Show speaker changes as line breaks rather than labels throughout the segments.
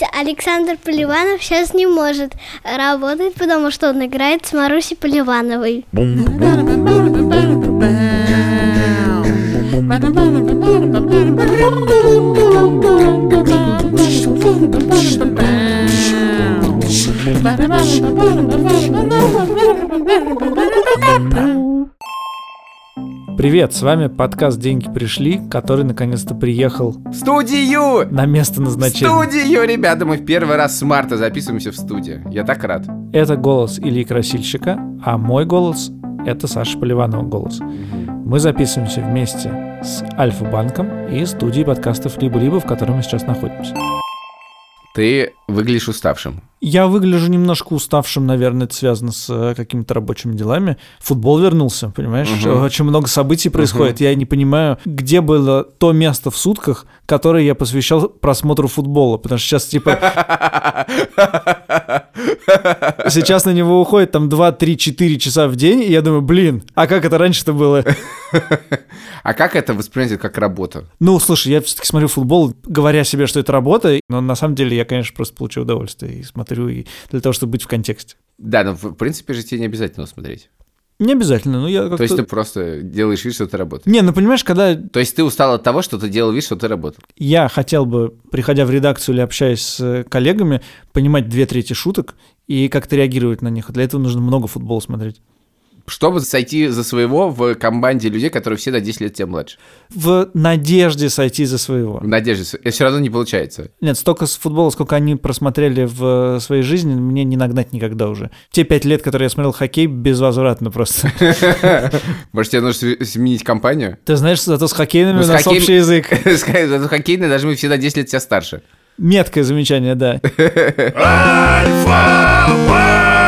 Знаете, Александр Поливанов сейчас не может работать, потому что он играет с Марусей Поливановой.
Привет, с вами подкаст «Деньги пришли», который наконец-то приехал
В студию!
на место
В
назначения.
студию, ребята, мы в первый раз с марта записываемся в студию. Я так рад.
Это голос Ильи Красильщика, а мой голос — это Саша Поливанова голос. Мы записываемся вместе с Альфа-банком и студией подкастов «Либо-либо», в которой мы сейчас находимся.
Ты выглядишь уставшим.
Я выгляжу немножко уставшим, наверное, это связано с э, какими-то рабочими делами. Футбол вернулся, понимаешь?
Мгм.
Очень много событий происходит. Я не понимаю, где было то место в сутках, которое я посвящал просмотру футбола. Потому что сейчас, типа, сейчас на него уходит там 2, 3, 4 часа в день, и я думаю, блин, а как это раньше-то было?
А как это воспринимать как работу?
Ну, слушай, я все-таки смотрю футбол, говоря себе, что это работа, но на самом деле я, конечно, просто получу удовольствие и смотрю и для того, чтобы быть в контексте.
Да, ну в принципе же тебе не обязательно смотреть.
Не обязательно, но я как-то...
То есть ты просто делаешь вид, что ты работаешь.
Не, ну понимаешь, когда
То есть ты устал от того, что ты делал вид, что ты работал.
я хотел бы, приходя в редакцию или общаясь с коллегами, понимать две трети шуток и как-то реагировать на них. Для этого нужно много футбола смотреть.
Чтобы сойти за своего в команде людей, которые все на 10 лет тебя младше.
В надежде сойти за своего.
В надежде. Это все равно не получается.
Нет, столько с футбола, сколько они просмотрели в э, своей жизни, мне не нагнать никогда уже. Те пять лет, которые я смотрел хоккей, безвозвратно просто.
Может, тебе нужно сме- сменить компанию?
Ты знаешь, зато с хоккейными
Ну,
у
с
нас
хоккеем-
общий язык.
Зато хоккейные даже мы все на 10 лет тебя старше.
Меткое замечание, да.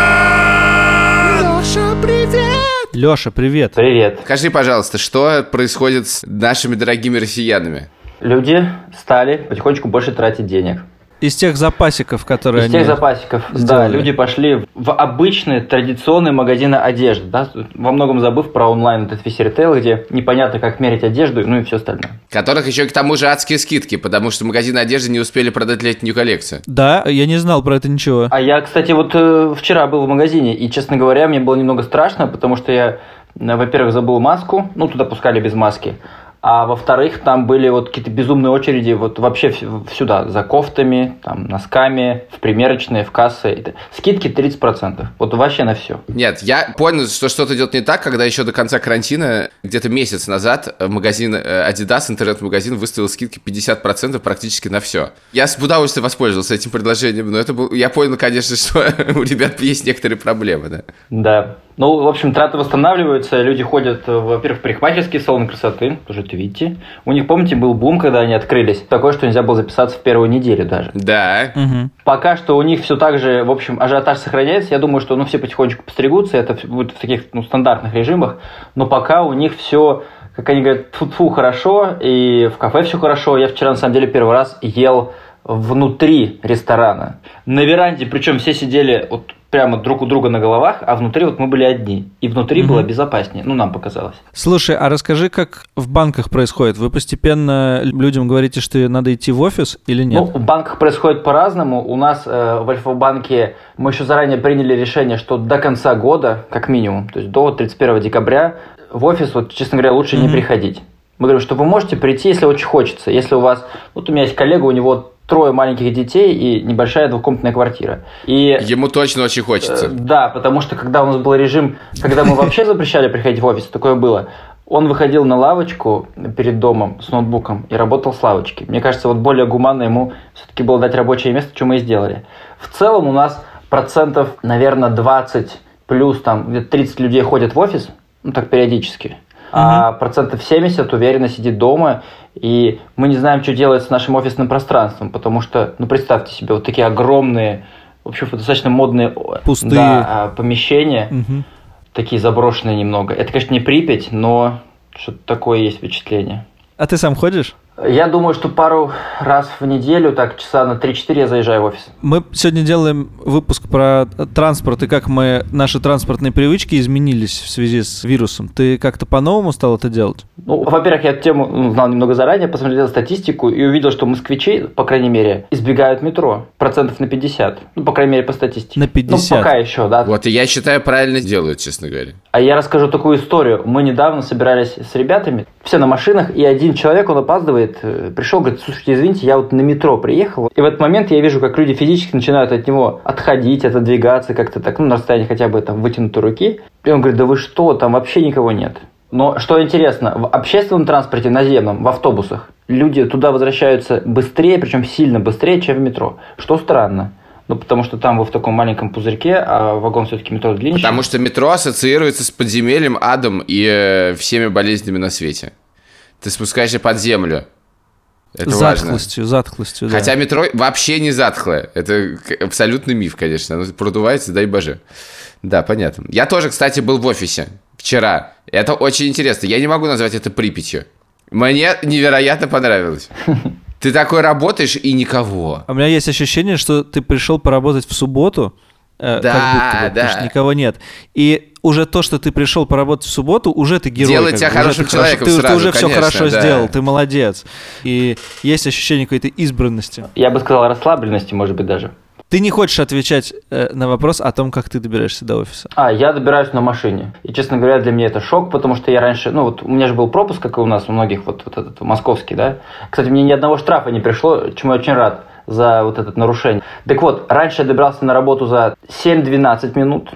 Леша, привет.
Привет.
Скажи, пожалуйста, что происходит с нашими дорогими россиянами?
Люди стали потихонечку больше тратить денег.
Из тех запасиков, которые
Из
они...
тех запасиков, да,
сделали.
люди пошли в обычные традиционные магазины одежды, да, во многом забыв про онлайн этот весь ритейл, где непонятно, как мерить одежду, ну и все остальное.
Которых еще к тому же адские скидки, потому что магазины одежды не успели продать летнюю коллекцию.
Да, я не знал про это ничего.
А я, кстати, вот э, вчера был в магазине, и, честно говоря, мне было немного страшно, потому что я, э, во-первых, забыл маску, ну, туда пускали без маски, а во-вторых, там были вот какие-то безумные очереди вот вообще сюда, за кофтами, там, носками, в примерочные, в кассы. Скидки 30%, вот вообще на все.
Нет, я понял, что что-то идет не так, когда еще до конца карантина, где-то месяц назад, э, магазин э, Adidas, интернет-магазин, выставил скидки 50% практически на все. Я с удовольствием воспользовался этим предложением, но это был... Я понял, конечно, что у ребят есть некоторые проблемы, да.
Да. Ну, в общем, траты восстанавливаются, люди ходят, э, во-первых, в парикмахерские салоны красоты, тоже это видите. У них, помните, был бум, когда они открылись. Такое, что нельзя было записаться в первую неделю даже.
Да.
Мгм.
Пока что у них все так же, в общем, ажиотаж сохраняется. Я думаю, что ну, все потихонечку постригутся, это будет в таких ну, стандартных режимах. Но пока у них все, как они говорят, фу хорошо, и в кафе все хорошо. Я вчера, на самом деле, первый раз ел внутри ресторана. На веранде, причем все сидели вот прямо друг у друга на головах, а внутри вот мы были одни. И внутри было безопаснее, ну, нам показалось.
Слушай, а расскажи, как в банках происходит? Вы постепенно людям говорите, что надо идти в офис или нет?
Ну, в банках происходит по-разному. У нас э, в Альфа-банке мы еще заранее приняли решение, что до конца года, как минимум, то есть до 31 декабря, в офис, вот, честно говоря, лучше не
Мгм.
приходить. Мы говорим, что вы можете прийти, если очень хочется. Если у вас... Вот у меня есть коллега, у него трое маленьких детей и небольшая двухкомнатная квартира. И
Ему точно очень
Э,
хочется.
Да, потому что когда у нас был режим, когда мы вообще запрещали приходить в офис, такое было. Он выходил на лавочку перед домом с ноутбуком и работал с лавочки. Мне кажется, вот более гуманно ему все-таки было дать рабочее место, что мы и сделали. В целом у нас процентов, наверное, 20 плюс, там где-то 30 людей ходят в офис, ну так периодически. А процентов 70 уверенно сидит дома, и мы не знаем, что делать с нашим офисным пространством, потому что, ну представьте себе, вот такие огромные, в общем, достаточно модные
Пустые.
да, а, помещения,
Мгм.
такие заброшенные немного. Это, конечно, не Припять, но что-то такое есть впечатление.
А ты сам ходишь?
Я думаю, что пару раз в неделю, так часа на 3-4 я заезжаю в офис.
Мы сегодня делаем выпуск про транспорт и как мы наши транспортные привычки изменились в связи с вирусом. Ты как-то по-новому стал это делать?
Ну, во-первых, я эту тему ну, знал немного заранее, посмотрел статистику и увидел, что москвичи, по крайней мере, избегают метро процентов на 50. Ну, по крайней мере, по статистике.
На 50?
Ну, пока еще, да.
Вот, и я считаю, правильно делают, честно говоря.
А я расскажу такую историю. Мы недавно собирались с ребятами, все на машинах, и один человек, он опаздывает, э, пришел, говорит, слушайте, извините, я вот на метро приехал. И в этот момент я вижу, как люди физически начинают от него отходить, отодвигаться как-то так, ну, на расстоянии хотя бы там вытянутой руки. И он говорит, да вы что, там вообще никого нет. Но что интересно, в общественном транспорте наземном, в автобусах, люди туда возвращаются быстрее, причем сильно быстрее, чем в метро. Что странно. Ну, потому что там вы в таком маленьком пузырьке, а вагон все-таки метро длиннее.
Потому что метро ассоциируется с подземельем, адом и э, всеми болезнями на свете. Ты спускаешься под землю. Это
затхлостью,
важно.
затхлостью, да.
Хотя метро вообще не затхлое. Это абсолютный миф, конечно. Оно продувается, дай боже. Да, понятно. Я тоже, кстати, был в офисе вчера. Это очень интересно. Я не могу назвать это Припятью. Мне невероятно понравилось. Ты такой работаешь и никого.
А у меня есть ощущение, что ты пришел поработать в субботу,
Да,
как будто бы,
да.
потому что никого нет. И уже то, что ты пришел поработать в субботу, уже ты герой.
Делает тебя
уже
хорошим
ты хорошо-
человеком
ты, ты
сразу,
уже все
конечно,
хорошо
да.
сделал, ты молодец. И есть ощущение какой-то избранности.
Я бы сказал, расслабленности, может быть, даже.
Ты не хочешь отвечать э, на вопрос о том, как ты добираешься до офиса.
А, я добираюсь на машине. И, честно говоря, для меня это шок, потому что я раньше, ну вот у меня же был пропуск, как и у нас, у многих, вот, вот этот московский, да. Кстати, мне ни одного штрафа не пришло, чему я очень рад за вот это нарушение. Так вот, раньше я добирался на работу за 7-12 минут,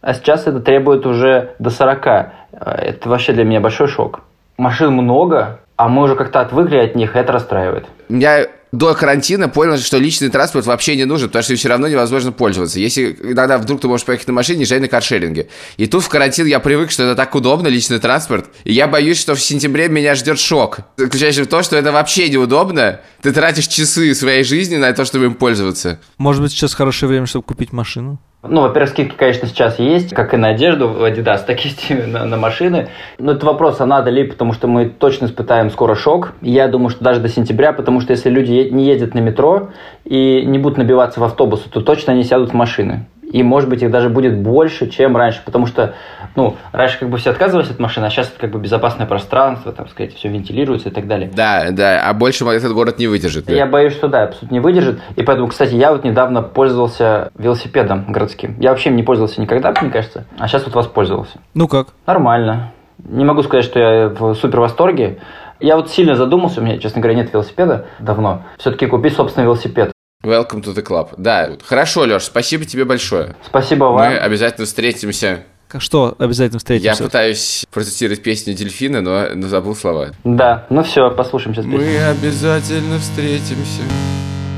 а сейчас это требует уже до 40. Э, Это вообще для меня большой шок. Машин много, а мы уже как-то отвыкли от них, и это расстраивает.
Я до карантина понял, что личный транспорт вообще не нужен, потому что все равно невозможно пользоваться. Если иногда вдруг ты можешь поехать на машине, езжай на каршеринге. И тут в карантин я привык, что это так удобно, личный транспорт. И я боюсь, что в сентябре меня ждет шок. Заключающийся в том, что это вообще неудобно. Ты тратишь часы своей жизни на то, чтобы им пользоваться.
Может быть, сейчас хорошее время, чтобы купить машину?
Ну, во-первых, скидки, конечно, сейчас есть, как и на одежду в Adidas, так и на, на машины. Но это вопрос, а надо ли, потому что мы точно испытаем скоро шок. Я думаю, что даже до сентября, потому что если люди не ездят на метро и не будут набиваться в автобусы, то точно они сядут в машины. И, может быть, их даже будет больше, чем раньше, потому что, ну, раньше как бы все отказывались от машины, а сейчас это как бы безопасное пространство, там, сказать, все вентилируется и так далее.
Да, да, а больше этот город не выдержит. да.
Я боюсь, что да, абсолютно не выдержит. И поэтому, кстати, я вот недавно пользовался велосипедом городским. Я вообще им не пользовался никогда, мне кажется. А сейчас вот воспользовался.
Ну как?
Нормально. Не могу сказать, что я в супер восторге. Я вот сильно задумался, у меня, честно говоря, нет велосипеда давно. Все-таки купить собственный велосипед.
Welcome to the club. Да, хорошо, Леш, спасибо тебе большое.
Спасибо вам.
Мы обязательно встретимся.
Что обязательно
Я
встретимся?
пытаюсь процитировать песню Дельфина, но, но забыл слова.
Да, ну все, послушаем сейчас песню.
Мы обязательно встретимся.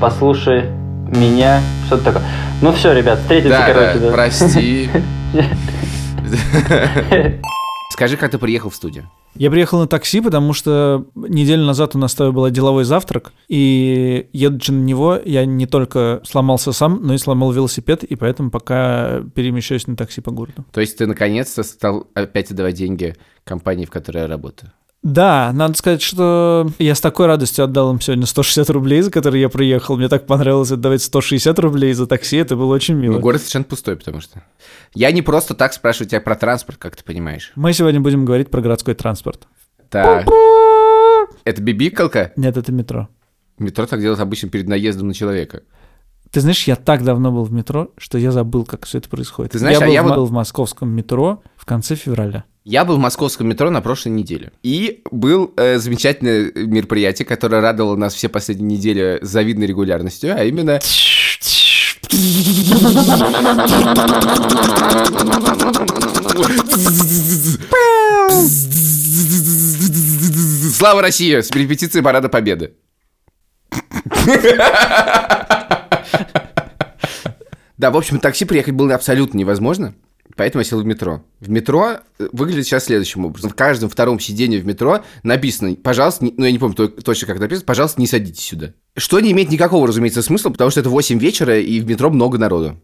Послушай меня. Что-то такое. Ну все, ребят, встретимся,
Да,
короче.
да,
да.
прости. Скажи, как ты приехал в студию?
Я приехал на такси, потому что неделю назад у нас с тобой был деловой завтрак, и едучи на него, я не только сломался сам, но и сломал велосипед, и поэтому пока перемещаюсь на такси по городу.
То есть ты наконец-то стал опять отдавать деньги компании, в которой я работаю?
Да, надо сказать, что я с такой радостью отдал им сегодня 160 рублей, за которые я приехал. Мне так понравилось отдавать 160 рублей за такси, это было очень мило.
Ну, город совершенно пустой, потому что... Я не просто так спрашиваю тебя про транспорт, как ты понимаешь.
Мы сегодня будем говорить про городской транспорт.
Так. Это бибикалка?
Нет, это метро.
Метро так делают обычно перед наездом на человека.
Ты знаешь, я так давно был в метро, что я забыл, как все это происходит.
Ты знаешь,
я
а
был,
я
в,
вот-
был в московском метро в конце февраля.
Я был в московском метро на прошлой неделе. И был э, замечательное мероприятие, которое радовало нас все последние недели с завидной регулярностью, а именно... Слава России! С репетицией Парада Победы. Да, в общем, такси приехать было абсолютно невозможно, поэтому я сел в метро. В метро э, выглядит сейчас следующим образом. В каждом втором сидении в метро написано, пожалуйста, не- ну я не помню то- точно, как написано, пожалуйста, не садитесь сюда. Что не имеет никакого, разумеется, смысла, потому что это 8 вечера, и в метро много народу.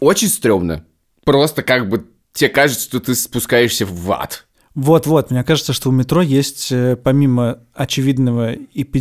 Очень стрёмно. Просто как бы тебе кажется, что ты спускаешься в ад.
Вот-вот, мне кажется, что у метро есть, э, помимо очевидного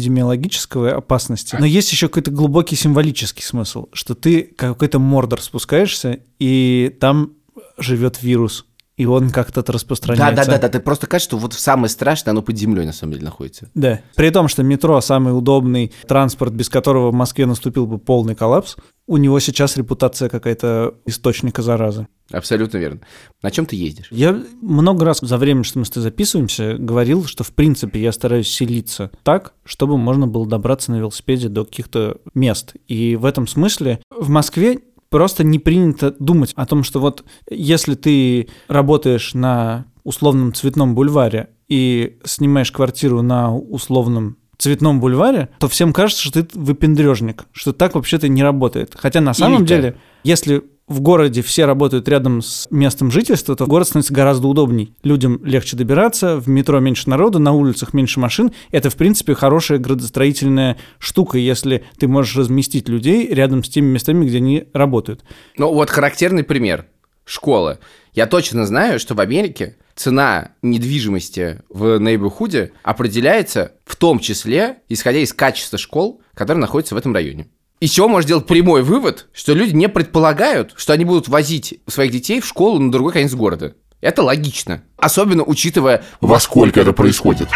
эпидемиологического опасности, но есть еще какой-то глубокий символический смысл, что ты какой-то мордор спускаешься, и там живет вирус, и он как-то
Да,
распространяется.
да, да, да. Ты просто кажется, что вот самое страшное, оно под землей на самом деле находится.
Да. При том, что метро самый удобный транспорт, без которого в Москве наступил бы полный коллапс, у него сейчас репутация какая-то источника заразы.
Абсолютно верно. На чем ты ездишь?
Я много раз за время, что мы с тобой записываемся, говорил, что в принципе я стараюсь селиться так, чтобы можно было добраться на велосипеде до каких-то мест. И в этом смысле в Москве просто не принято думать о том, что вот если ты работаешь на условном цветном бульваре и снимаешь квартиру на условном цветном бульваре, то всем кажется, что ты выпендрежник, что так вообще-то не работает. Хотя на самом
Элита.
деле, если в городе все работают рядом с местом жительства, то город становится гораздо удобней. Людям легче добираться, в метро меньше народу, на улицах меньше машин. Это, в принципе, хорошая градостроительная штука, если ты можешь разместить людей рядом с теми местами, где они работают.
Ну, вот характерный пример. Школа. Я точно знаю, что в Америке цена недвижимости в нейборхуде определяется в том числе, исходя из качества школ, которые находятся в этом районе. Из чего можно сделать прямой вывод, что люди не предполагают, что они будут возить своих детей в школу на другой конец города. Это логично. Особенно учитывая,
Во сколько это происходит?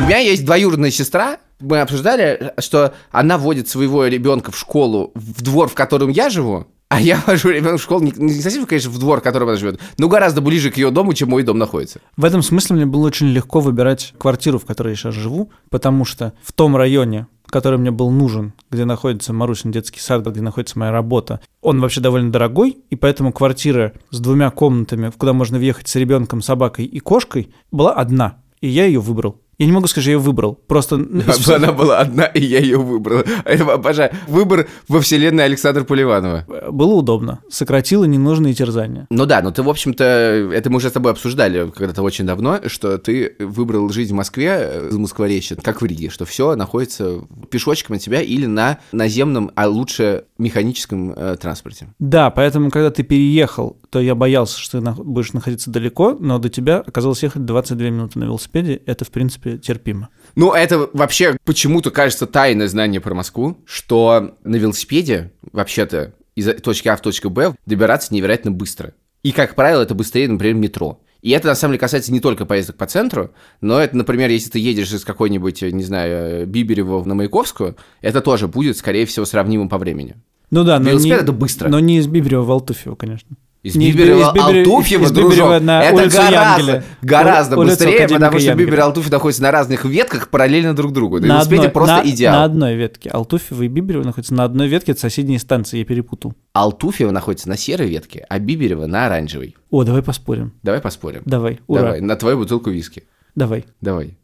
У меня есть двоюродная сестра. Мы обсуждали, что она водит своего ребенка в школу, в двор, в котором я живу, а я вожу ребенка в школу не, не совсем, конечно, в двор, в котором она живет, но гораздо ближе к ее дому, чем мой дом находится.
В этом смысле мне было очень легко выбирать квартиру, в которой я сейчас живу, потому что в том районе, который мне был нужен, где находится Марусин детский сад, где находится моя работа, он вообще довольно дорогой, и поэтому квартира с двумя комнатами, куда можно въехать с ребенком, собакой и кошкой, была одна, и я ее выбрал. Я не могу сказать, что я ее выбрал, просто... из-
Она была одна, и я ее выбрал. Я обожаю. Выбор во вселенной Александра Поливанова.
Было удобно, сократило ненужные терзания.
Ну да, но ты, в общем-то, это мы уже с тобой обсуждали когда-то очень давно, что ты выбрал жизнь в Москве из Москворечья, как в Риге, что все находится пешочком от тебя или на наземном, а лучше механическом э, транспорте.
Да, поэтому, когда ты переехал, то я боялся, что ты будешь находиться далеко, но до тебя оказалось ехать 22 минуты на велосипеде. Это, в принципе, терпимо.
Ну, это вообще почему-то кажется тайное знание про Москву, что на велосипеде, вообще-то, из точки А в точку Б добираться невероятно быстро. И, как правило, это быстрее, например, метро. И это, на самом деле, касается не только поездок по центру, но это, например, если ты едешь из какой-нибудь, не знаю, Бибирева на Маяковскую, это тоже будет, скорее всего, сравнимым по времени.
Ну да, но
Велосипед
не,
это быстро.
Но не из Бибирева в Алтуфьево, конечно.
Из
Не
Бибирева
Бибирева- из Бибирева-
Алтуфьева,
из Бибирева
дружок,
на
это гораздо,
Янгеля.
гораздо
Улицу
быстрее,
академика
потому что
Янгеля.
Бибер и Алтуфьев находятся на разных ветках параллельно друг другу. На
На
велосипеде
одной-
просто
на-
идеал.
На одной ветке. Алтуфьево и Биберево находятся на одной ветке, это соседние станции, я перепутал.
Алтуфьева находится на серой ветке, а Биберева на оранжевой.
О, давай поспорим.
Давай поспорим.
Давай, ура.
Давай, на твою бутылку виски.
Давай.
Давай.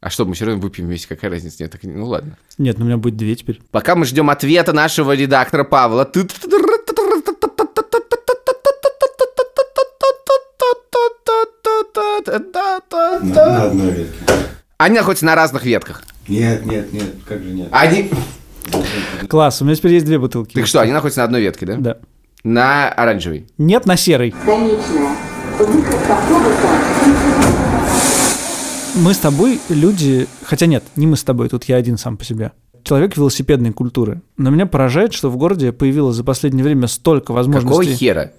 А что, мы все равно выпьем вместе, какая разница? Нет, так, ну ладно.
Нет, ну у меня будет две теперь.
Пока мы ждем ответа нашего редактора Павла.
На одной ветке.
Они находятся на разных ветках.
Нет, нет, нет, как же нет?
Они...
Класс, у меня теперь есть две бутылки.
Так что, они находятся на одной ветке, да?
Да.
На оранжевой.
Нет, на серой.
Автобуса
Мы с тобой люди, хотя нет, не мы с тобой, тут я один сам по себе. Человек велосипедной культуры. Но меня поражает, что в городе появилось за последнее время столько
Какого
возможностей.
хера?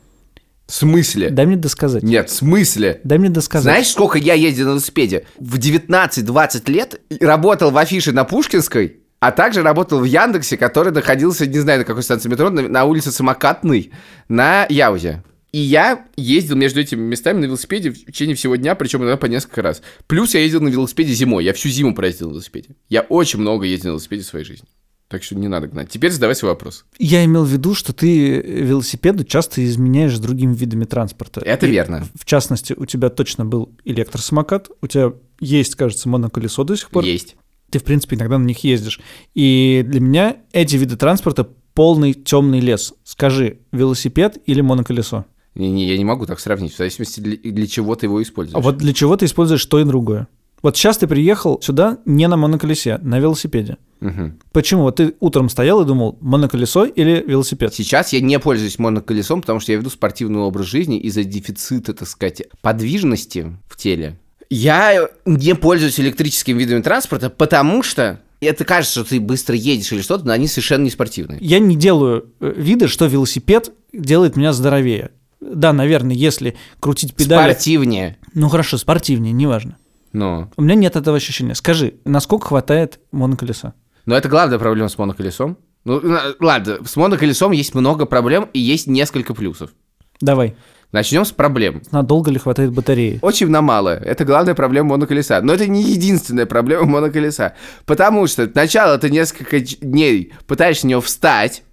В смысле?
Дай мне досказать.
Нет, в смысле?
Дай мне досказать.
Знаешь, сколько я ездил на велосипеде? В 19-20 лет работал в афише на Пушкинской, а также работал в Яндексе, который находился, не знаю, на какой станции метро, на, на улице Самокатной, на Яузе. И я ездил между этими местами на велосипеде в течение всего дня, причем иногда по несколько раз. Плюс я ездил на велосипеде зимой. Я всю зиму проездил на велосипеде. Я очень много ездил на велосипеде в своей жизни. Так что не надо гнать. Теперь задавай свой вопрос.
Я имел в виду, что ты велосипеды часто изменяешь другими видами транспорта.
Это
И,
верно.
В частности, у тебя точно был электросамокат, у тебя есть, кажется, моноколесо до сих пор.
Есть.
Ты, в принципе, иногда на них ездишь. И для меня эти виды транспорта полный темный лес. Скажи, велосипед или моноколесо?
Не, не, я не могу так сравнить, в зависимости для, для чего ты его используешь.
А вот для чего ты используешь то и другое? Вот сейчас ты приехал сюда не на моноколесе, на велосипеде.
Мгм.
Почему? Вот ты утром стоял и думал, моноколесо или велосипед?
Сейчас я не пользуюсь моноколесом, потому что я веду спортивный образ жизни из-за дефицита, так сказать, подвижности в теле. Я не пользуюсь электрическими видами транспорта, потому что это кажется, что ты быстро едешь или что-то, но они совершенно не спортивные.
Я не делаю э, вида, что велосипед делает меня здоровее. Да, наверное, если крутить педали...
Спортивнее.
Ну хорошо, спортивнее, неважно.
Ну,
У меня нет этого ощущения. Скажи, насколько хватает моноколеса?
но это главная проблема с моноколесом. Ну, ладно, с моноколесом есть много проблем и есть несколько плюсов.
Давай.
Начнем с проблем.
Надолго ли хватает батареи?
Очень на мало. Это главная проблема моноколеса. Но это не единственная проблема моноколеса. Потому что сначала ты несколько дней пытаешься на него встать,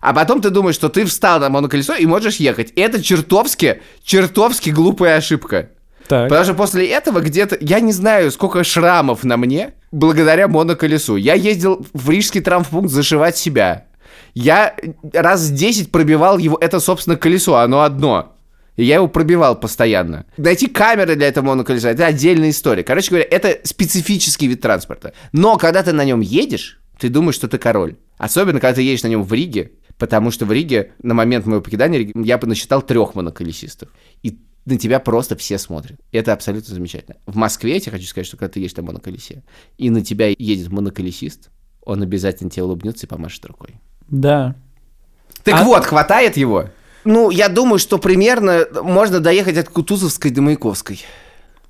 а потом ты думаешь, что ты встал на моноколесо и можешь ехать. И это чертовски, чертовски глупая ошибка.
Так.
Потому что после этого где-то, я не знаю, сколько шрамов на мне, благодаря моноколесу. Я ездил в рижский травмпункт зашивать себя. Я раз 10 пробивал его, это, собственно, колесо, оно одно. И я его пробивал постоянно. Найти камеры для этого моноколеса, это отдельная история. Короче говоря, это специфический вид транспорта. Но когда ты на нем едешь, ты думаешь, что ты король. Особенно, когда ты едешь на нем в Риге, потому что в Риге на момент моего покидания я бы насчитал трех моноколесистов. И на тебя просто все смотрят. Это абсолютно замечательно. В Москве, я тебе хочу сказать, что когда ты едешь на моноколесе, и на тебя едет моноколесист, он обязательно тебе улыбнется и помашет рукой.
Да.
Так
А-
вот, хватает его? Ну, я думаю, что примерно можно доехать от Кутузовской до Маяковской.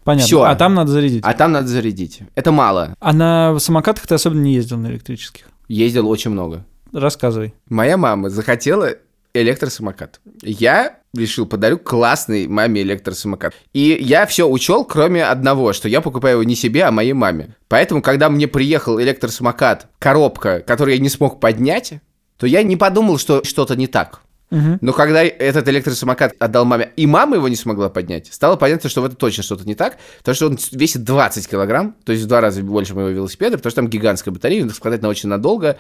Понятно.
Всё.
А там надо зарядить.
А там надо зарядить. Это мало.
А на самокатах ты особенно не ездил на электрических.
Ездил очень много.
Рассказывай.
Моя мама захотела электросамокат. Я решил, подарю классный маме электросамокат. И я все учел, кроме одного, что я покупаю его не себе, а моей маме. Поэтому, когда мне приехал электросамокат, коробка, которую я не смог поднять, то я не подумал, что что-то не так.
Мгм.
Но когда этот электросамокат отдал маме, и мама его не смогла поднять, стало понятно, что в этом точно что-то не так, потому что он весит 20 килограмм, то есть в два раза больше моего велосипеда, потому что там гигантская батарея, надо складать на очень надолго,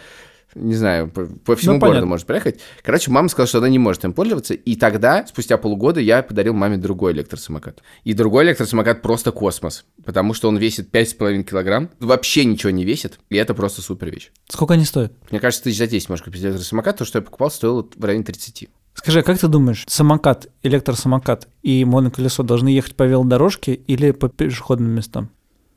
не знаю, по, по всему
Ну,
городу может проехать. Короче, мама сказала, что она не может им пользоваться, и тогда, спустя полгода, я подарил маме другой электросамокат. И другой электросамокат просто космос, потому что он весит 5,5 килограмм, вообще ничего не весит, и это просто супер вещь.
Сколько они стоят?
Мне кажется, тысяч за 10 можешь купить электросамокат, то, что я покупал, стоило в районе 30.
Скажи, а как ты думаешь, самокат, электросамокат и моноколесо должны ехать по велодорожке или по пешеходным местам?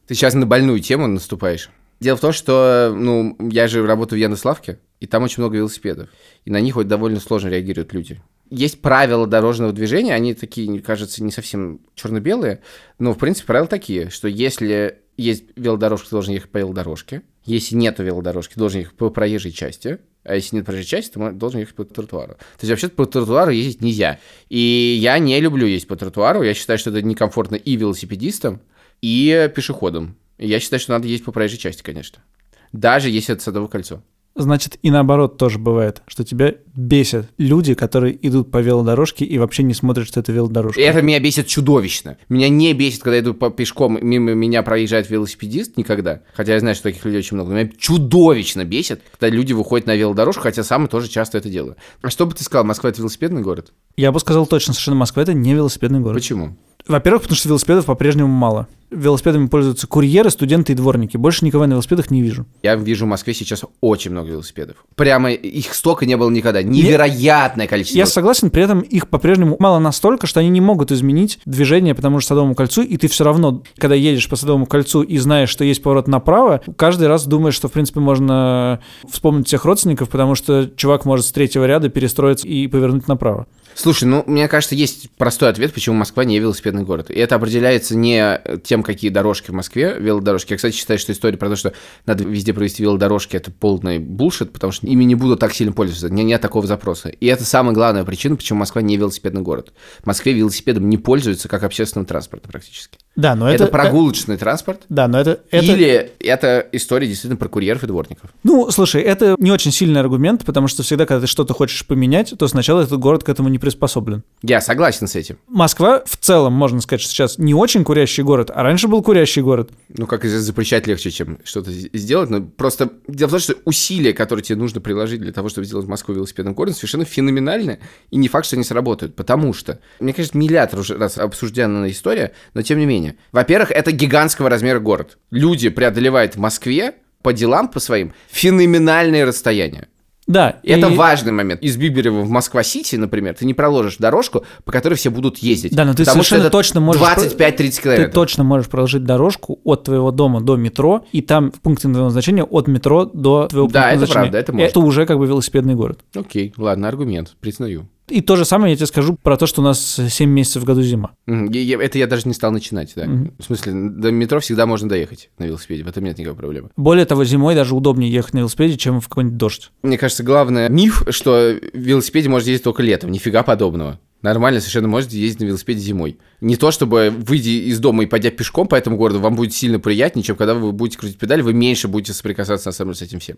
Ты сейчас на больную тему наступаешь. Дело в том, что, ну, я же работаю в Яндекс.Лавке, и там очень много велосипедов. И на них вот довольно сложно реагируют люди. Есть правила дорожного движения, они такие, мне кажется, не совсем черно-белые, но, в принципе, правила такие, что если есть велодорожка, ты должен ехать по велодорожке. Если нету велодорожки, должен ехать по проезжей части. А если нет проезжей части, ты должен ехать по тротуару. То есть вообще по тротуару ездить нельзя. И я не люблю ездить по тротуару. Я считаю, что это некомфортно и велосипедистам, и пешеходам. Я считаю, что надо ездить по проезжей части, конечно. Даже если это Садовое кольцо.
Значит, и наоборот тоже бывает, что тебя бесят люди, которые идут по велодорожке и вообще не смотрят, что это велодорожка.
Это меня бесит чудовищно. Меня не бесит, когда я иду по пешком, мимо меня проезжает велосипедист никогда. Хотя я знаю, что таких людей очень много. Но меня чудовищно бесит, когда люди выходят на велодорожку, хотя сам тоже часто это делаю. А что бы ты сказал, Москва это велосипедный город?
Я бы сказал точно, совершенно Москва это не велосипедный город.
Почему?
Во-первых, потому что велосипедов по-прежнему мало. Велосипедами пользуются курьеры, студенты и дворники. Больше никого на велосипедах не вижу.
Я вижу в Москве сейчас очень много велосипедов. Прямо их столько не было никогда. Невероятное количество.
Я согласен, при этом их по-прежнему мало настолько, что они не могут изменить движение по тому же Садовому кольцу, и ты все равно, когда едешь по Садовому кольцу и знаешь, что есть поворот направо, каждый раз думаешь, что, в принципе, можно вспомнить всех родственников, потому что чувак может с третьего ряда перестроиться и повернуть направо.
Слушай, ну, мне кажется, есть простой ответ, почему Москва не велосипедный город. И это определяется не тем, какие дорожки в Москве, велодорожки. Я, кстати, считаю, что история про то, что надо везде провести велодорожки, это полный булшит, потому что ими не будут так сильно пользоваться. У меня нет такого запроса. И это самая главная причина, почему Москва не велосипедный город. В Москве велосипедом не пользуются как общественным транспортом практически.
Да, но
Это,
это...
прогулочный транспорт.
Да, но это... это...
Или это история действительно про курьеров и дворников.
Ну, слушай, это не очень сильный аргумент, потому что всегда, когда ты что-то хочешь поменять, то сначала этот город к этому не приспособлен.
Я согласен с этим.
Москва в целом, можно сказать, что сейчас не очень курящий город, а раньше был курящий город.
Ну, как запрещать легче, чем что-то сделать. Но просто дело в том, что усилия, которые тебе нужно приложить для того, чтобы сделать Москву велосипедным городом, совершенно феноменальны. И не факт, что они сработают. Потому что, мне кажется, миллиард раз обсужденная история, но тем не менее, расстояние. Во-первых, это гигантского размера город. Люди преодолевают в Москве по делам по своим феноменальные расстояния.
Да,
Это
и-
важный момент. Из Биберева в Москва-Сити, например, ты не проложишь дорожку, по которой все будут ездить.
Да, но ты
Потому что
совершенно
это
точно можешь...
25-30
Ты
километров.
точно можешь проложить дорожку от твоего дома до метро, и там в пункте твоего назначения от метро до твоего
Да,
пункта
это
назначения.
правда, это можно.
Это уже как бы велосипедный город.
Окей, ладно, аргумент, признаю.
И то же самое я тебе скажу про то, что у нас 7 месяцев в году зима.
Это я даже не стал начинать, да.
Мгм.
В смысле, до метро всегда можно доехать на велосипеде, в этом нет никакой проблемы.
Более того, зимой даже удобнее ехать на велосипеде, чем в какой-нибудь дождь.
Мне кажется, главный миф, что в велосипеде можно ездить только летом. Нифига подобного. Нормально совершенно можете ездить на велосипеде зимой. Не то, чтобы выйти из дома и пойдя пешком по этому городу, вам будет сильно приятнее, чем когда вы будете крутить педаль, вы меньше будете соприкасаться, на самом деле, с этим всем.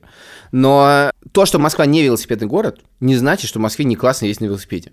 Но то, что Москва не велосипедный город, не значит, что в Москве не классно ездить на велосипеде.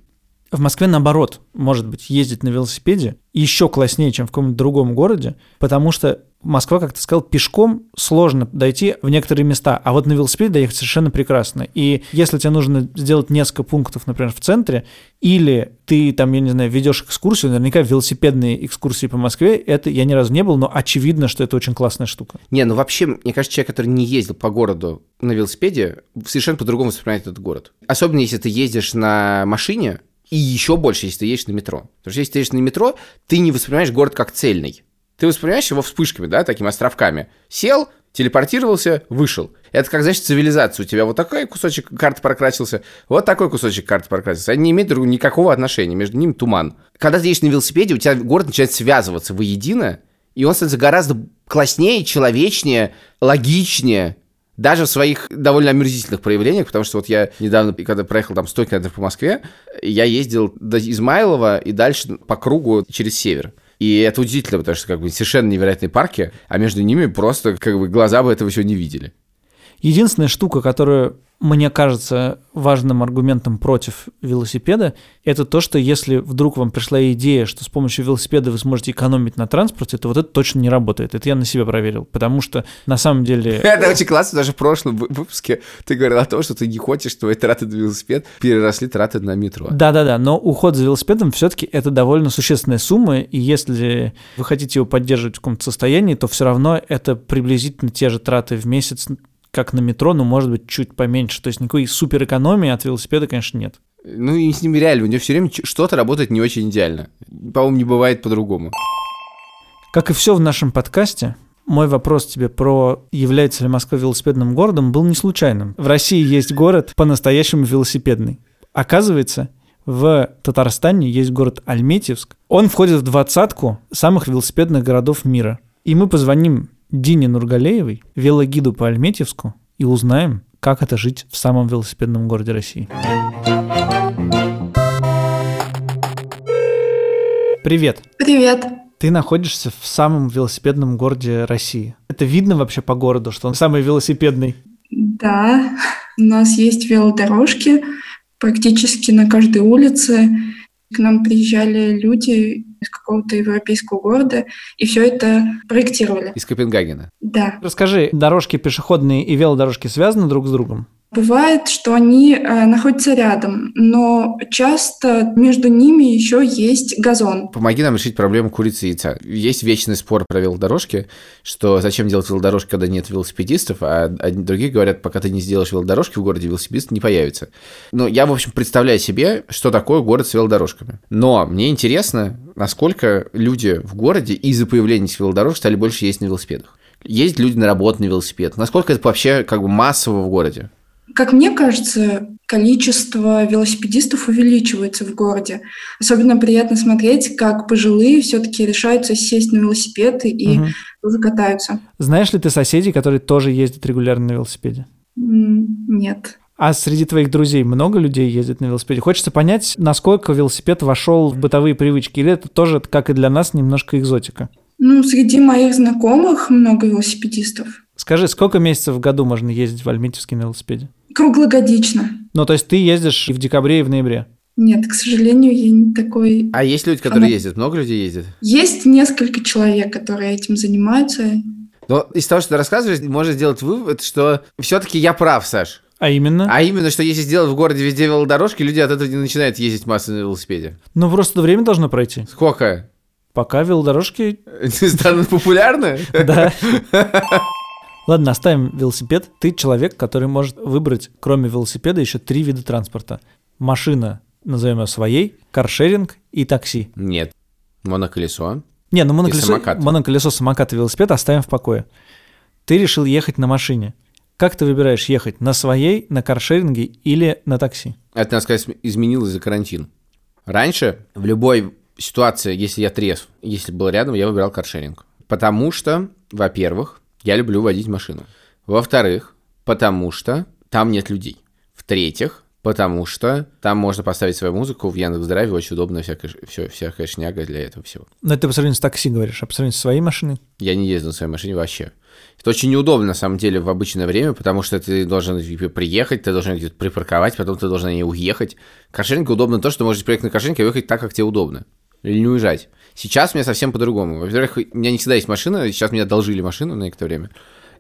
В Москве, наоборот, может быть, ездить на велосипеде еще класснее, чем в каком-нибудь другом городе, потому что Москва, как ты сказал, пешком сложно дойти в некоторые места, а вот на велосипеде доехать совершенно прекрасно. И если тебе нужно сделать несколько пунктов, например, в центре, или ты там, я не знаю, ведешь экскурсию, наверняка велосипедные экскурсии по Москве, это я ни разу не был, но очевидно, что это очень классная штука.
Не, ну вообще, мне кажется, человек, который не ездил по городу на велосипеде, совершенно по-другому воспринимает этот город. Особенно, если ты ездишь на машине, и еще больше, если ты едешь на метро. Потому что если ты едешь на метро, ты не воспринимаешь город как цельный. Ты воспринимаешь его вспышками, да, такими островками. Сел, телепортировался, вышел. Это как, значит, цивилизация. У тебя вот такой кусочек карты прокрасился, вот такой кусочек карты прокрасился. Они не имеют друг- никакого отношения, между ними туман. Когда ты едешь на велосипеде, у тебя город начинает связываться воедино, и он становится гораздо класснее, человечнее, логичнее, даже в своих довольно омерзительных проявлениях, потому что вот я недавно, когда проехал там 100 километров по Москве, я ездил до Измайлова и дальше по кругу через север. И это удивительно, потому что как бы совершенно невероятные парки, а между ними просто как бы глаза бы этого еще не видели.
Единственная штука, которая мне кажется важным аргументом против велосипеда, это то, что если вдруг вам пришла идея, что с помощью велосипеда вы сможете экономить на транспорте, то вот это точно не работает. Это я на себе проверил, потому что на самом деле...
Это очень классно, даже в прошлом вы- выпуске ты говорил о том, что ты не хочешь, чтобы твои траты на велосипед переросли траты на метро.
Да-да-да, но уход за велосипедом все-таки это довольно существенная сумма, и если вы хотите его поддерживать в каком-то состоянии, то все равно это приблизительно те же траты в месяц, как на метро, но может быть чуть поменьше. То есть никакой супер экономии от велосипеда, конечно, нет.
Ну и с ними реально, у него все время что-то работает не очень идеально. По-моему, не бывает по-другому.
Как и все в нашем подкасте, мой вопрос тебе про является ли Москва велосипедным городом был не случайным. В России есть город по-настоящему велосипедный. Оказывается, в Татарстане есть город Альметьевск. Он входит в двадцатку самых велосипедных городов мира. И мы позвоним Дине Нургалеевой, велогиду по Альметьевску, и узнаем, как это жить в самом велосипедном городе России. Привет.
Привет.
Ты находишься в самом велосипедном городе России. Это видно вообще по городу, что он самый велосипедный.
Да, у нас есть велодорожки практически на каждой улице. К нам приезжали люди из какого-то европейского города, и все это проектировали.
Из Копенгагена.
Да.
Расскажи, дорожки пешеходные и велодорожки связаны друг с другом?
Бывает, что они э, находятся рядом, но часто между ними еще есть газон.
Помоги нам решить проблему курицы и яйца. Есть вечный спор про велодорожки, что зачем делать велодорожки, когда нет велосипедистов, а другие говорят, пока ты не сделаешь велодорожки в городе, велосипедист не появится. Ну, я, в общем, представляю себе, что такое город с велодорожками. Но мне интересно, насколько люди в городе из-за появления велодорожек стали больше ездить на велосипедах. Ездят люди на работу на велосипедах. Насколько это вообще как бы массово в городе?
Как мне кажется, количество велосипедистов увеличивается в городе. Особенно приятно смотреть, как пожилые все-таки решаются сесть на велосипед и
Мгм.
тоже катаются.
Знаешь ли ты соседей, которые тоже ездят регулярно на велосипеде?
Нет.
А среди твоих друзей много людей ездит на велосипеде? Хочется понять, насколько велосипед вошел в бытовые привычки, или это тоже, как и для нас, немножко экзотика?
Ну, среди моих знакомых много велосипедистов.
Скажи, сколько месяцев в году можно ездить в Альметьевске на велосипеде?
Круглогодично.
Ну, то есть ты ездишь и в декабре, и в ноябре?
Нет, к сожалению, я не такой...
А есть люди, которые
Ага.
ездят? Много людей ездят?
Есть несколько человек, которые этим занимаются.
Но из того, что ты рассказываешь, можно сделать вывод, что все-таки я прав, Саш.
А именно?
А именно, что если сделать в городе везде велодорожки, люди от этого не начинают ездить массово на велосипеде.
Ну, просто время должно пройти.
Сколько?
Пока велодорожки,
Станут популярны?
да. Ладно, оставим велосипед. Ты человек, который может выбрать, кроме велосипеда, еще три вида транспорта. Машина, назовем ее своей, каршеринг и такси.
Нет. Моноколесо.
Не, ну моноколесо,
самокат.
моноколесо, самокат и велосипед оставим в покое. Ты решил ехать на машине. Как ты выбираешь ехать? На своей, на каршеринге или на такси?
Это, надо сказать, изменилось за карантин. Раньше в любой ситуации, если я трезв, если был рядом, я выбирал каршеринг. Потому что, во-первых, я люблю водить машину. Во-вторых, потому что там нет людей. В-третьих, потому что там можно поставить свою музыку в Яндекс.Драйве, очень удобно, всякая, всё- всякая шняга для этого всего.
Ну, это по сравнению с такси говоришь, а по сравнению со своей машиной?
Я не ездил на своей машине вообще. Это очень неудобно, на самом деле, в обычное время, потому что ты должен приехать, ты должен где-то припарковать, потом ты должен на ней уехать. Каршеринг удобно то, что можешь приехать на каршеринге и уехать так, как тебе удобно. Или не уезжать. Сейчас у меня совсем по-другому. Во-первых, у меня не всегда есть машина, сейчас мне одолжили машину на некоторое время.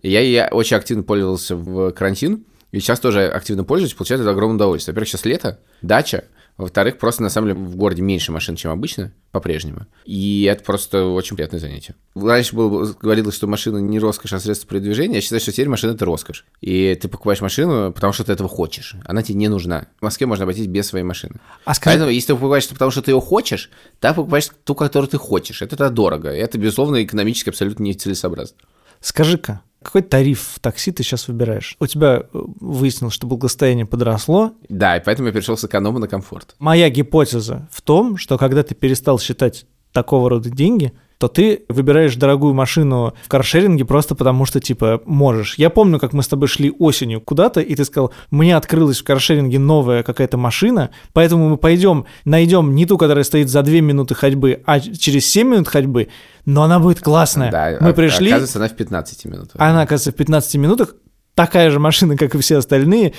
И я ей очень активно пользовался в карантин, и сейчас тоже активно пользуюсь, получаю это огромное удовольствие. Во-первых, сейчас лето, дача, во-вторых, просто на самом деле в городе меньше машин, чем обычно, по-прежнему. И это просто очень приятное занятие. Раньше было, говорилось, что машина не роскошь, а средство передвижения. Я считаю, что теперь машина это роскошь. И ты покупаешь машину, потому что ты этого хочешь. Она тебе не нужна. В Москве можно обойтись без своей машины.
А скажи,
Поэтому, если ты покупаешь, потому что ты ее хочешь, так покупаешь ту, которую ты хочешь. Это, это дорого. Это, безусловно, экономически абсолютно нецелесообразно.
скажи-ка, какой тариф в такси ты сейчас выбираешь? У тебя э, выяснилось, что благосостояние подросло.
Да, и поэтому я перешел с эконома на комфорт.
Моя гипотеза в том, что когда ты перестал считать такого рода деньги, то ты выбираешь дорогую машину в каршеринге просто потому, что, типа, можешь. Я помню, как мы с тобой шли осенью куда-то, и ты сказал, мне открылась в каршеринге новая какая-то машина, поэтому мы пойдем, найдем не ту, которая стоит за 2 минуты ходьбы, а через 7 минут ходьбы, но она будет классная.
Да,
мы
а-
пришли,
Оказывается, она в 15 минутах.
она, оказывается, в 15 минутах такая же машина, как и все остальные.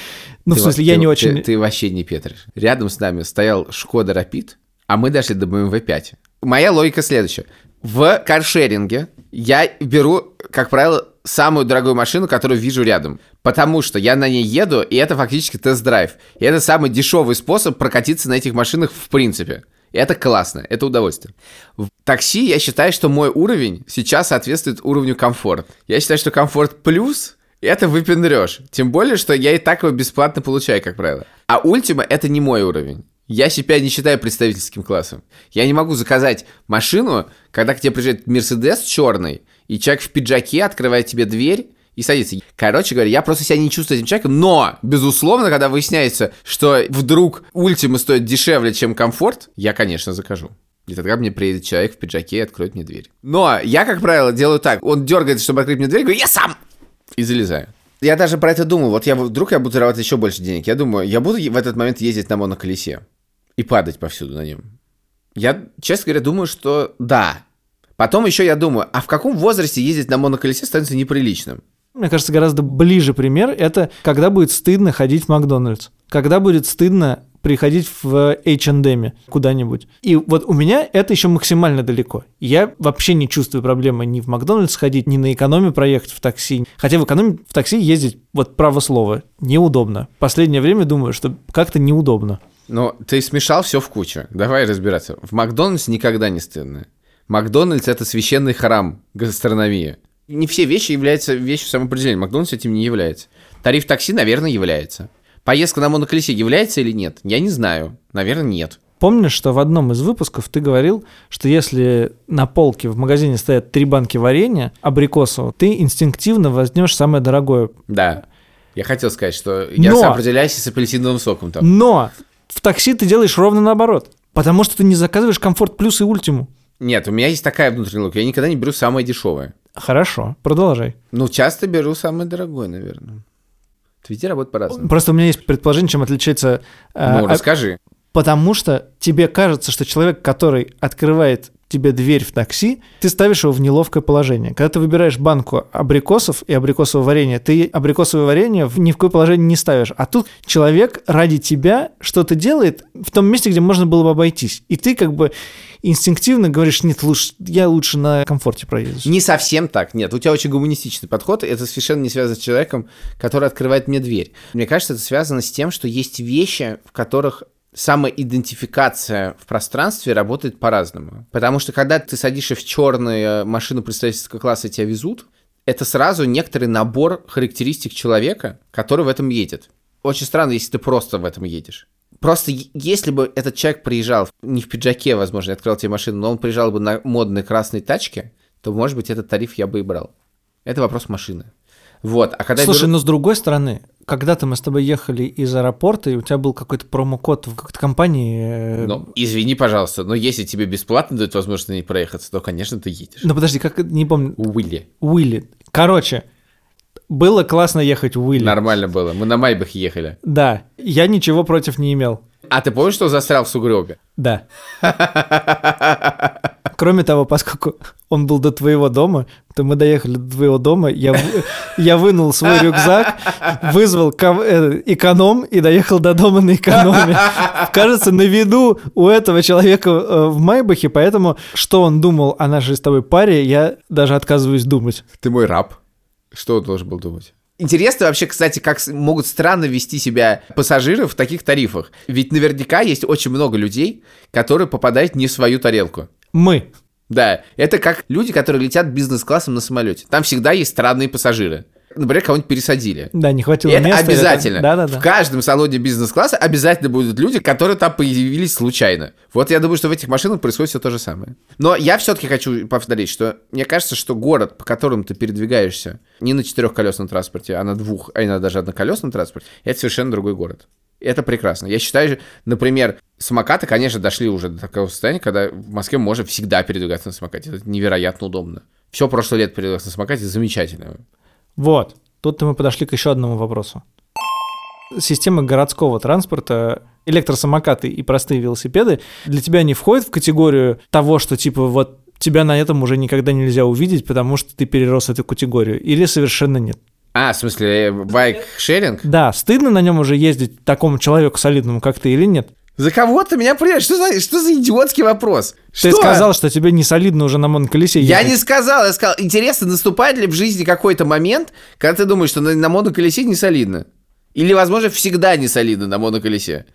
Ну,
Ты
в смысле, я
ты-
не
ты-
очень...
Ты, вообще не петришь. Рядом с нами стоял Шкода Рапид, а мы дошли до BMW 5. Моя логика следующая. В каршеринге я беру, как правило, самую дорогую машину, которую вижу рядом. Потому что я на ней еду, и это фактически тест-драйв. И это самый дешевый способ прокатиться на этих машинах в принципе. И это классно, это удовольствие. В такси я считаю, что мой уровень сейчас соответствует уровню комфорт. Я считаю, что комфорт плюс это выпендрешь. Тем более, что я и так его бесплатно получаю, как правило. А ультима это не мой уровень. Я себя не считаю представительским классом. Я не могу заказать машину, когда к тебе приезжает Мерседес черный, и человек в пиджаке открывает тебе дверь и садится. Короче говоря, я просто себя не чувствую этим человеком, но, безусловно, когда выясняется, что вдруг ультима стоит дешевле, чем комфорт, я, конечно, закажу. И тогда мне приедет человек в пиджаке и откроет мне дверь. Но я, как правило, делаю так. Он дергает, чтобы открыть мне дверь, говорю, я сам! И залезаю. Я даже про это думал. Вот я вдруг я буду зарабатывать еще больше денег. Я думаю, я буду в этот момент ездить на моноколесе и падать повсюду на нем. Я, честно говоря, думаю, что да. Потом еще я думаю, а в каком возрасте ездить на моноколесе становится неприличным?
Мне кажется, гораздо ближе пример – это когда будет стыдно ходить в Макдональдс. Когда будет стыдно приходить в H&M куда-нибудь. И вот у меня это еще максимально далеко. Я вообще не чувствую проблемы ни в Макдональдс ходить, ни на экономе проехать в такси. Хотя в экономе в такси ездить, вот право слово, неудобно. Последнее время думаю, что как-то неудобно.
Но ты смешал все в кучу. Давай разбираться. В Макдональдсе никогда не стыдно. Макдональдс это священный храм гастрономии. Не все вещи являются вещью самоопределения. Макдональдс этим не является. Тариф такси, наверное, является. Поездка на моноколесе является или нет? Я не знаю. Наверное, нет.
Помнишь, что в одном из выпусков ты говорил, что если на полке в магазине стоят три банки варенья абрикосового, ты инстинктивно возьмешь самое дорогое.
Да. Я хотел сказать, что я
Но-
сам определяюсь с апельсиновым соком там.
Но в такси ты делаешь ровно наоборот. Потому что ты не заказываешь комфорт плюс и ультиму.
Нет, у меня есть такая внутренняя логика. Я никогда не беру самое дешевое.
Хорошо, продолжай.
Ну, часто беру самое дорогое, наверное. Везде работает по-разному.
Просто у меня есть предположение, чем отличается... э,
Ну,
а-
расскажи.
Потому что тебе кажется, что человек, который открывает тебе дверь в такси, ты ставишь его в неловкое положение. Когда ты выбираешь банку абрикосов и абрикосового варенья, ты абрикосовое варенье ни в какое положение не ставишь. А тут человек ради тебя что-то делает в том месте, где можно было бы обойтись. И ты как бы инстинктивно говоришь, нет, лучше, я лучше на комфорте проеду.
Не совсем так, нет. У тебя очень гуманистичный подход, и это совершенно не связано с человеком, который открывает мне дверь. Мне кажется, это связано с тем, что есть вещи, в которых самоидентификация в пространстве работает по-разному. Потому что когда ты садишься в черную машину представительского класса и тебя везут, это сразу некоторый набор характеристик человека, который в этом едет. Очень странно, если ты просто в этом едешь. Просто если бы этот человек приезжал не в пиджаке, возможно, и открыл тебе машину, но он приезжал бы на модной красной тачке, то, может быть, этот тариф я бы и брал. Это вопрос машины. Вот, а когда я
Слушай,
беру-
но с другой стороны, когда-то мы с тобой ехали из аэропорта, и у тебя был какой-то промокод в какой-то компании. э,
Ну, извини, пожалуйста, но если тебе бесплатно дают возможность на ней проехаться, то, конечно, ты едешь.
Ну подожди, как не помню.
Уилли.
Уилли. Короче, было классно ехать в Уилли.
Нормально было. Мы на Майбах ехали.
Да, я ничего против не имел.
А ты помнишь, что застрял в сугробе?
Да. Кроме того, поскольку он был до твоего дома, то мы доехали до твоего дома, я, я вынул свой рюкзак, вызвал э, эконом и доехал до дома на экономе. Кажется, на виду у этого человека э, в Майбахе, поэтому что он думал о нашей с тобой паре, я даже отказываюсь думать.
Ты мой раб. Что он должен был думать? Интересно вообще, кстати, как могут странно вести себя пассажиры в таких тарифах. Ведь наверняка есть очень много людей, которые попадают не в свою тарелку.
Мы.
Да, это как люди, которые летят бизнес-классом на самолете. Там всегда есть странные пассажиры. Например, кого-нибудь пересадили.
Да, не хватило
И это
места. или
обязательно.
так- Да-да-да.
В каждом салоне бизнес-класса обязательно будут люди, которые там появились случайно. Вот я думаю, что в этих машинах происходит все то же самое. Но я все-таки хочу повторить, что мне кажется, что город, по которому ты передвигаешься, не на четырехколесном транспорте, а на двух, а иногда даже одноколесном транспорте, это совершенно другой город. Это прекрасно. Я считаю, например, самокаты, конечно, дошли уже до такого состояния, когда в Москве можно всегда передвигаться на самокате. Это невероятно удобно. Все прошлое лет передвигаться на самокате замечательно.
Вот, тут мы подошли к еще одному вопросу. Система городского транспорта, электросамокаты и простые велосипеды для тебя не входят в категорию того, что типа вот тебя на этом уже никогда нельзя увидеть, потому что ты перерос эту категорию, или совершенно нет?
А, в смысле, э, байк-шеринг?
Да, стыдно на нем уже ездить такому человеку солидному, как ты, или нет?
За кого ты меня принимаешь? Что за, что за идиотский вопрос?
Ты
Что?
сказал, что тебе не солидно уже на моноколесе
Я
ехать.
не сказал, я сказал, интересно, наступает ли в жизни какой-то момент, когда ты думаешь, что на, на моноколесе не солидно? Или, возможно, всегда не солидно на моноколесе?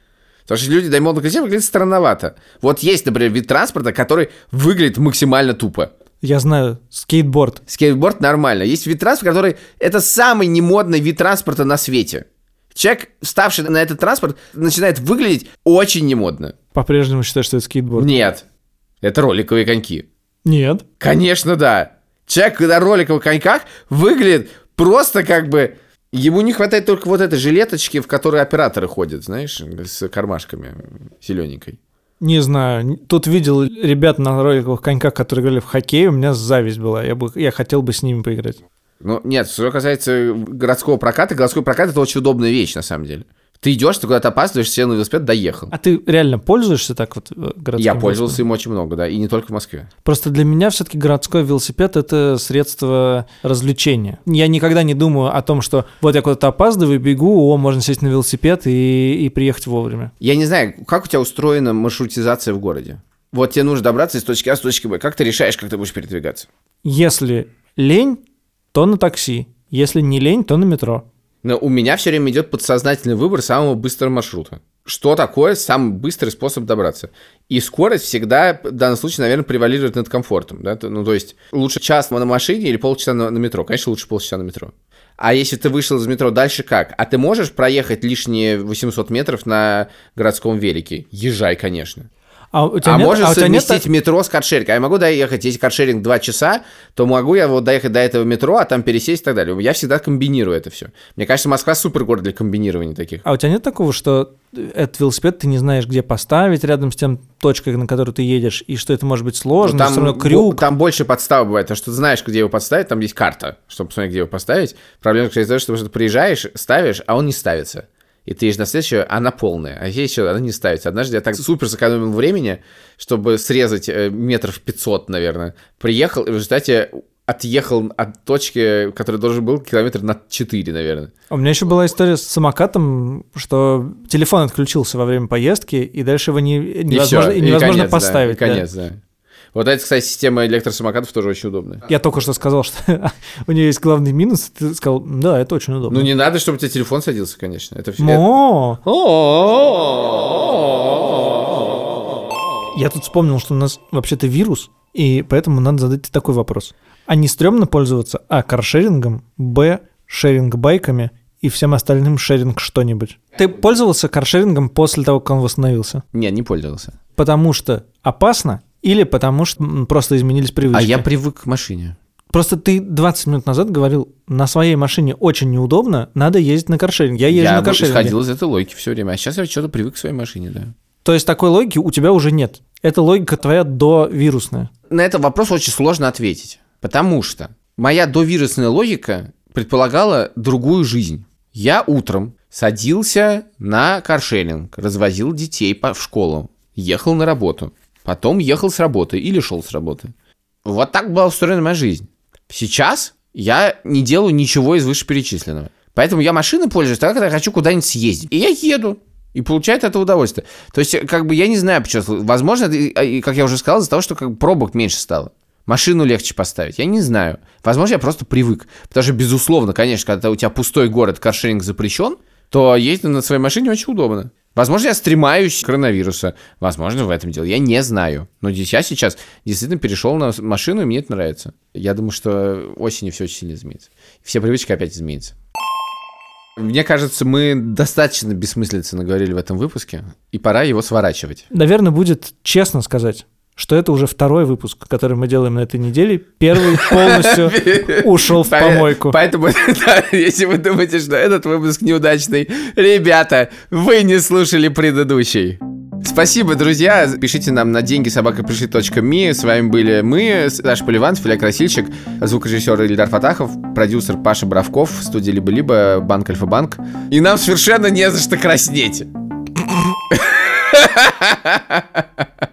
Потому что люди на моноколесе выглядят странновато. Вот есть, например, вид транспорта, который выглядит максимально тупо.
Я знаю, скейтборд.
Скейтборд нормально. Есть вид транспорта, который... Это самый немодный вид транспорта на свете. Человек, вставший на этот транспорт, начинает выглядеть очень немодно.
По-прежнему считаешь, что это скейтборд?
Нет. Это роликовые коньки.
Нет.
Конечно, да. Человек на роликовых коньках выглядит просто как бы... Ему не хватает только вот этой жилеточки, в которой операторы ходят, знаешь, с кармашками зелененькой.
Не знаю. Тут видел ребят на роликовых коньках, которые играли в хоккей, у меня зависть была. Я, бы, я хотел бы с ними поиграть.
Ну, нет, что касается городского проката, городской прокат это очень удобная вещь, на самом деле. Ты идешь, ты куда-то опаздываешь, сел на велосипед, доехал.
А ты реально пользуешься так вот э, городским
Я пользовался
велосипедом?
им очень много, да, и не только в Москве.
Просто для меня все-таки городской велосипед это средство развлечения. Я никогда не думаю о том, что вот я куда-то опаздываю, бегу, о, можно сесть на велосипед и, и приехать вовремя.
Я не знаю, как у тебя устроена маршрутизация в городе? Вот тебе нужно добраться из точки А в точки Б. Как ты решаешь, как ты будешь передвигаться?
Если лень, то на такси. Если не лень, то на метро.
Но у меня все время идет подсознательный выбор самого быстрого маршрута. Что такое самый быстрый способ добраться? И скорость всегда, в данном случае, наверное, превалирует над комфортом. Да? Ну, то есть, лучше час на машине или полчаса на, на метро? Конечно, лучше полчаса на метро. А если ты вышел из метро, дальше как? А ты можешь проехать лишние 800 метров на городском велике? Езжай, конечно.
А у тебя
А
нет,
можешь
а тебя нет
совместить метро с каршерингом. А я могу доехать, если каршеринг 2 часа, то могу я вот доехать до этого метро, а там пересесть и так далее. Я всегда комбинирую это все. Мне кажется, Москва супер город для комбинирования таких.
А у тебя нет такого, что этот велосипед ты не знаешь, где поставить рядом с тем точкой, на которую ты едешь, и что это может быть сложно,
Ну,
что всё равно крюк.
там больше подстав бывает, потому что ты знаешь, где его подставить, там есть карта, чтобы посмотреть, где его поставить. Проблема заключается в том, что ты приезжаешь, ставишь, а он не ставится. И ты едешь на следующую, она полная, а здесь еще она не ставится. Однажды я так супер сэкономил времени, чтобы срезать э, метров 500, наверное. Приехал, и в результате отъехал от точки, которая должен был километр на 4, наверное.
У меня еще была история с самокатом, что телефон отключился во время поездки, и дальше его не,
И
невозможно, и
и
невозможно
конец, да,
поставить.
и
да.
конец, да. Вот эта, кстати, система электросамокатов тоже очень удобная.
Я только что сказал, что у нее есть главный минус. Ты сказал, да, это очень удобно.
Ну, не надо, чтобы у тебя телефон садился, конечно. Это все...
Я тут вспомнил, что у нас вообще-то вирус, и поэтому надо задать такой вопрос. А не стрёмно пользоваться А. каршерингом, Б. шеринг-байками и всем остальным шеринг что-нибудь? Ты пользовался каршерингом после того, как он восстановился?
Не, не пользовался.
Потому что опасно или потому что просто изменились привычки?
А я привык к машине.
Просто ты 20 минут назад говорил, на своей машине очень неудобно, надо ездить на каршеринг. Я езжу
Я
на каршеринге.
исходил из этой логики все время. А сейчас я что-то привык к своей машине, да.
То есть такой логики у тебя уже нет. Это логика твоя довирусная.
На этот вопрос очень сложно ответить. Потому что моя довирусная логика предполагала другую жизнь. Я утром садился на каршеринг, развозил детей в школу, ехал на работу, потом ехал с работы или шел с работы. Вот так была устроена моя жизнь. Сейчас я не делаю ничего из вышеперечисленного. Поэтому я машиной пользуюсь тогда, когда я хочу куда-нибудь съездить. И я еду. И получаю от этого удовольствие. То есть, как бы, я не знаю, почему. Возможно, это, как я уже сказал, из-за того, что как бы, пробок меньше стало. Машину легче поставить. Я не знаю. Возможно, я просто привык. Потому что, безусловно, конечно, когда у тебя пустой город, каршеринг запрещен, то ездить на своей машине очень удобно. Возможно, я стремаюсь коронавируса. Возможно, в этом дело. Я не знаю. Но я сейчас действительно перешел на машину, и мне это нравится. Я думаю, что осенью все очень сильно изменится. Все привычки опять изменятся. Мне кажется, мы достаточно бессмыслицы наговорили в этом выпуске, и пора его сворачивать.
Наверное, будет честно сказать, что это уже второй выпуск, который мы делаем на этой неделе. Первый полностью ушел в помойку.
Поэтому, да, если вы думаете, что этот выпуск неудачный, ребята, вы не слушали предыдущий. Спасибо, друзья. Пишите нам на деньги собакапришли.ми. С вами были мы, Саша Поливанов, Илья Красильщик, звукорежиссер Ильдар Фатахов, продюсер Паша Бравков, студия Либо-Либо, Банк Альфа-Банк. И нам совершенно не за что краснеть.